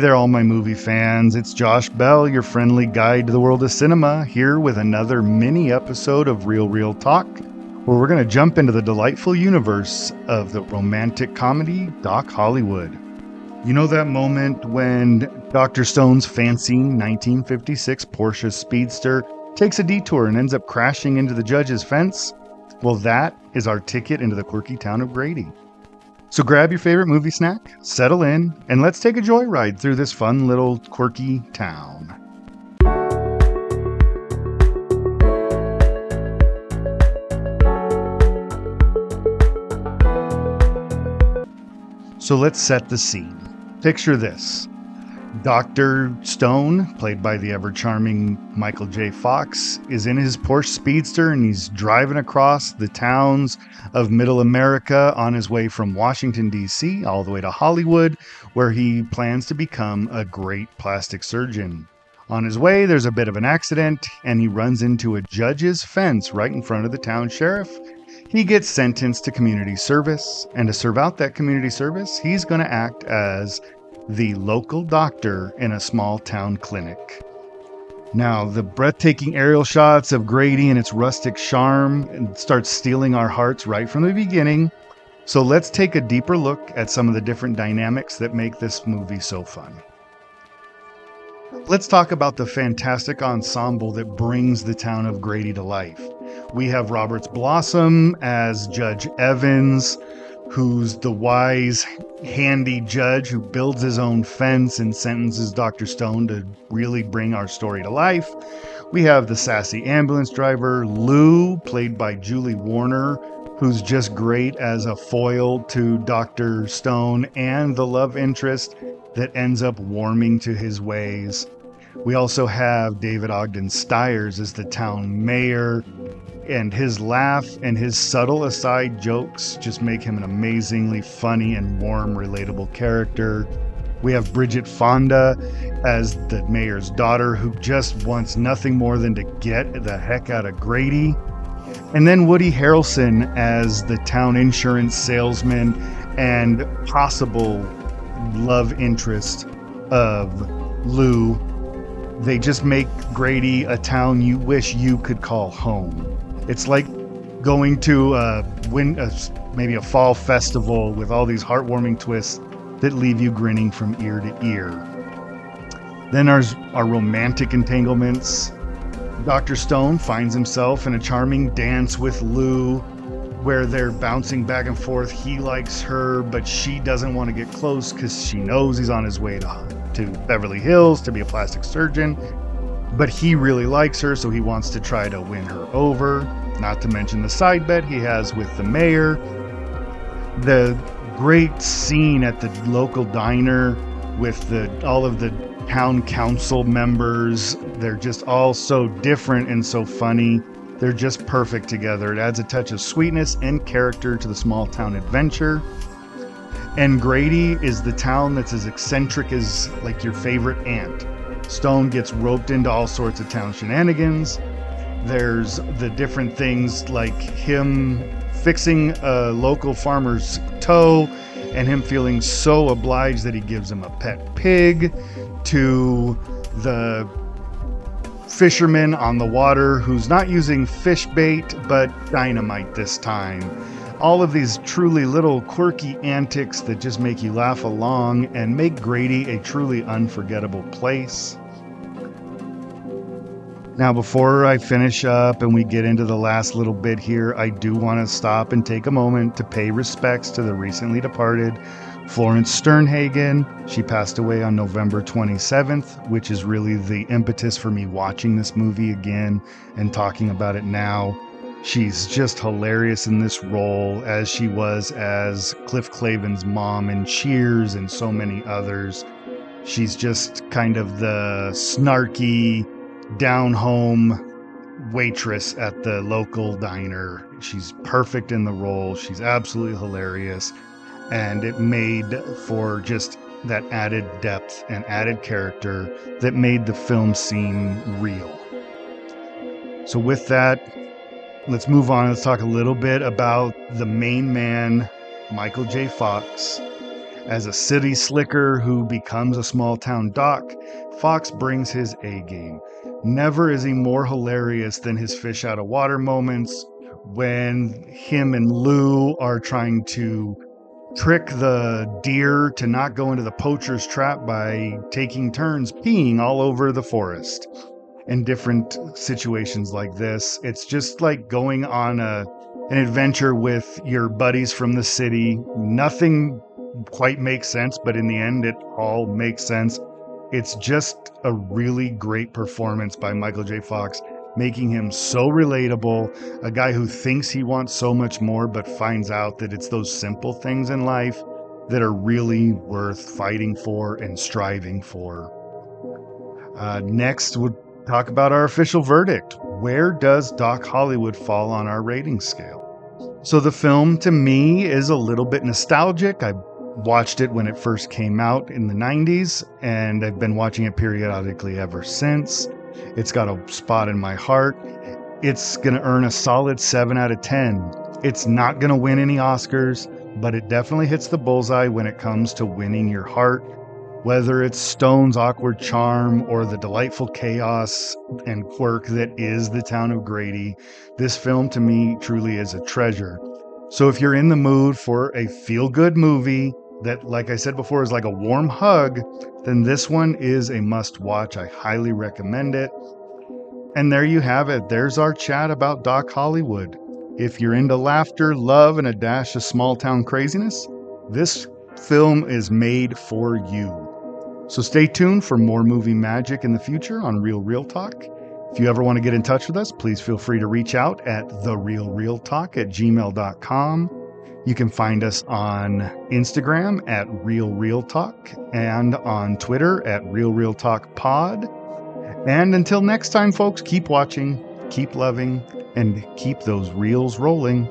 There, all my movie fans. It's Josh Bell, your friendly guide to the world of cinema, here with another mini episode of Real Reel Talk, where we're going to jump into the delightful universe of the romantic comedy Doc Hollywood. You know that moment when Dr. Stone's fancy 1956 Porsche Speedster takes a detour and ends up crashing into the judge's fence? Well, that is our ticket into the quirky town of Grady. So grab your favorite movie snack, settle in, and let's take a joyride through this fun little quirky town. So let's set the scene. Picture this Dr. Stone, played by the ever charming Michael J. Fox, is in his Porsche Speedster and he's driving across the towns of Middle America on his way from Washington, D.C., all the way to Hollywood, where he plans to become a great plastic surgeon. On his way, there's a bit of an accident and he runs into a judge's fence right in front of the town sheriff. He gets sentenced to community service, and to serve out that community service, he's going to act as the local doctor in a small town clinic. Now, the breathtaking aerial shots of Grady and its rustic charm start stealing our hearts right from the beginning. So let's take a deeper look at some of the different dynamics that make this movie so fun. Let's talk about the fantastic ensemble that brings the town of Grady to life. We have Roberts Blossom as Judge Evans, who's the wise, handy judge who builds his own fence and sentences Dr. Stone to really bring our story to life. We have the sassy ambulance driver, Lou, played by Julie Warner, who's just great as a foil to Dr. Stone and the love interest that ends up warming to his ways. We also have David Ogden Stiers as the town mayor, and his laugh and his subtle aside jokes just make him an amazingly funny and warm, relatable character. We have Bridget Fonda as the mayor's daughter who just wants nothing more than to get the heck out of Grady. And then Woody Harrelson as the town insurance salesman and possible love interest of Lou. They just make Grady a town you wish you could call home. It's like going to a win, a, maybe a fall festival with all these heartwarming twists that leave you grinning from ear to ear. Then there's our romantic entanglements. Dr. Stone finds himself in a charming dance with Lou where they're bouncing back and forth. He likes her, but she doesn't want to get close because she knows he's on his way to, to Beverly Hills to be a plastic surgeon. But he really likes her, so he wants to try to win her over. Not to mention the side bet he has with the mayor. The great scene at the local diner with the all of the town council members. They're just all so different and so funny. They're just perfect together. It adds a touch of sweetness and character to the small town adventure. And Grady is the town that's as eccentric as like your favorite aunt. Stone gets roped into all sorts of town shenanigans. There's the different things like him fixing a local farmer's toe and him feeling so obliged that he gives him a pet pig to the fisherman on the water who's not using fish bait but dynamite this time. All of these truly little quirky antics that just make you laugh along and make Grady a truly unforgettable place. Now, before I finish up and we get into the last little bit here, I do want to stop and take a moment to pay respects to the recently departed Florence Sternhagen. She passed away on November 27th, which is really the impetus for me watching this movie again and talking about it now. She's just hilarious in this role, as she was as Cliff Clavin's mom in Cheers and so many others. She's just kind of the snarky, down home waitress at the local diner. She's perfect in the role. She's absolutely hilarious. And it made for just that added depth and added character that made the film seem real. So, with that, let's move on. Let's talk a little bit about the main man, Michael J. Fox, As a city slicker who becomes a small town doc, Fox brings his A game. Never is he more hilarious than his fish out of water moments when him and Lou are trying to trick the deer to not go into the poacher's trap by taking turns peeing all over the forest. In different situations like this, it's just like going on a an adventure with your buddies from the city. Nothing quite makes sense, but in the end, it all makes sense. It's just a really great performance by Michael J. Fox, making him so relatable. A guy who thinks he wants so much more, but finds out that it's those simple things in life that are really worth fighting for and striving for. Uh, next, we'll talk about our official verdict. Where does Doc Hollywood fall on our rating scale? So, the film to me is a little bit nostalgic. I watched it when it first came out in the 90s, and I've been watching it periodically ever since. It's got a spot in my heart. It's going to earn a solid 7 out of 10. It's not going to win any Oscars, but it definitely hits the bullseye when it comes to winning your heart. Whether it's Stone's awkward charm or the delightful chaos and quirk that is the town of Grady, this film to me truly is a treasure. So if you're in the mood for a feel good movie that, like I said before, is like a warm hug, then this one is a must watch. I highly recommend it. And there you have it. There's our chat about Doc Hollywood. If you're into laughter, love, and a dash of small town craziness, this film is made for you. So stay tuned for more movie magic in the future on Real Reel Talk. If you ever want to get in touch with us, please feel free to reach out at therealrealtalk at gmail.com. You can find us on Instagram at Real Reel Talk and on Twitter at Real Reel Talk Pod. And until next time, folks, keep watching, keep loving, and keep those reels rolling.